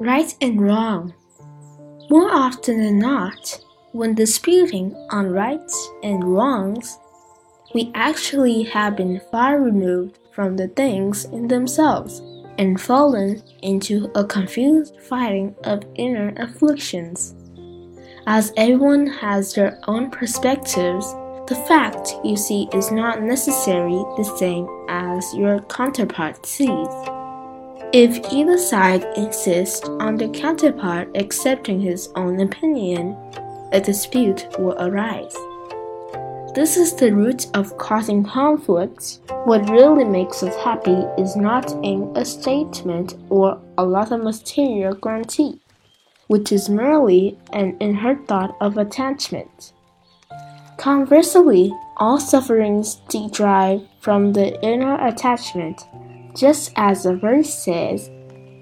right and wrong. More often than not, when disputing on rights and wrongs, we actually have been far removed from the things in themselves and fallen into a confused fighting of inner afflictions. As everyone has their own perspectives, the fact you see is not necessarily the same as your counterpart sees. If either side insists on the counterpart accepting his own opinion, a dispute will arise. This is the root of causing conflicts. What really makes us happy is not in a statement or a lot of material guarantee, which is merely an inherent thought of attachment. Conversely, all sufferings derive from the inner attachment just as the verse says,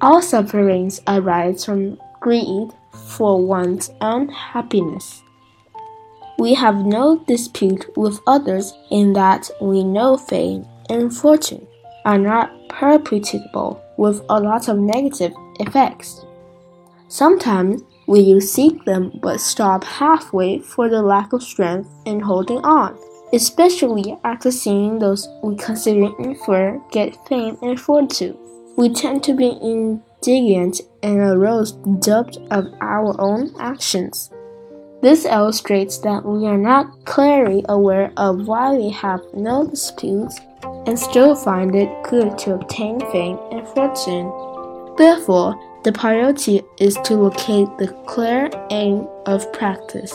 all sufferings arise from greed for one's own happiness. We have no dispute with others in that we know fame and fortune are not perpetuable with a lot of negative effects. Sometimes we seek them but stop halfway for the lack of strength in holding on especially after seeing those we consider inferior get fame and fortune. We tend to be indignant and arouse doubt of our own actions. This illustrates that we are not clearly aware of why we have no disputes and still find it good to obtain fame and fortune. Therefore, the priority is to locate the clear aim of practice.